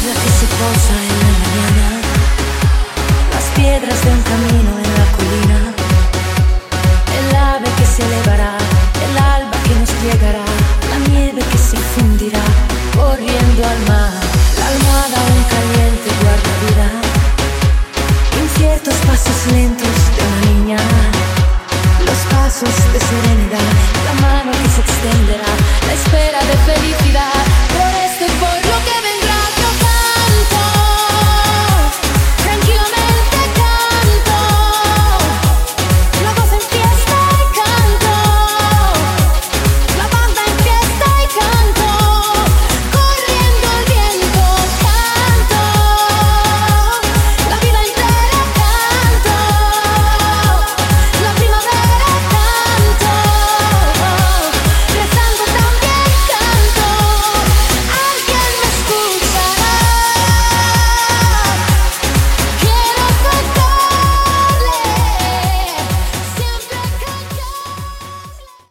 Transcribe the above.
lluvia que se posa en la mañana, las piedras de un camino en la colina, el ave que se elevará, el alba que nos llegará, la nieve que se infundirá corriendo al mar, la almohada un caliente guarda-vida, inciertos pasos lentos de una niña, los pasos de serenidad.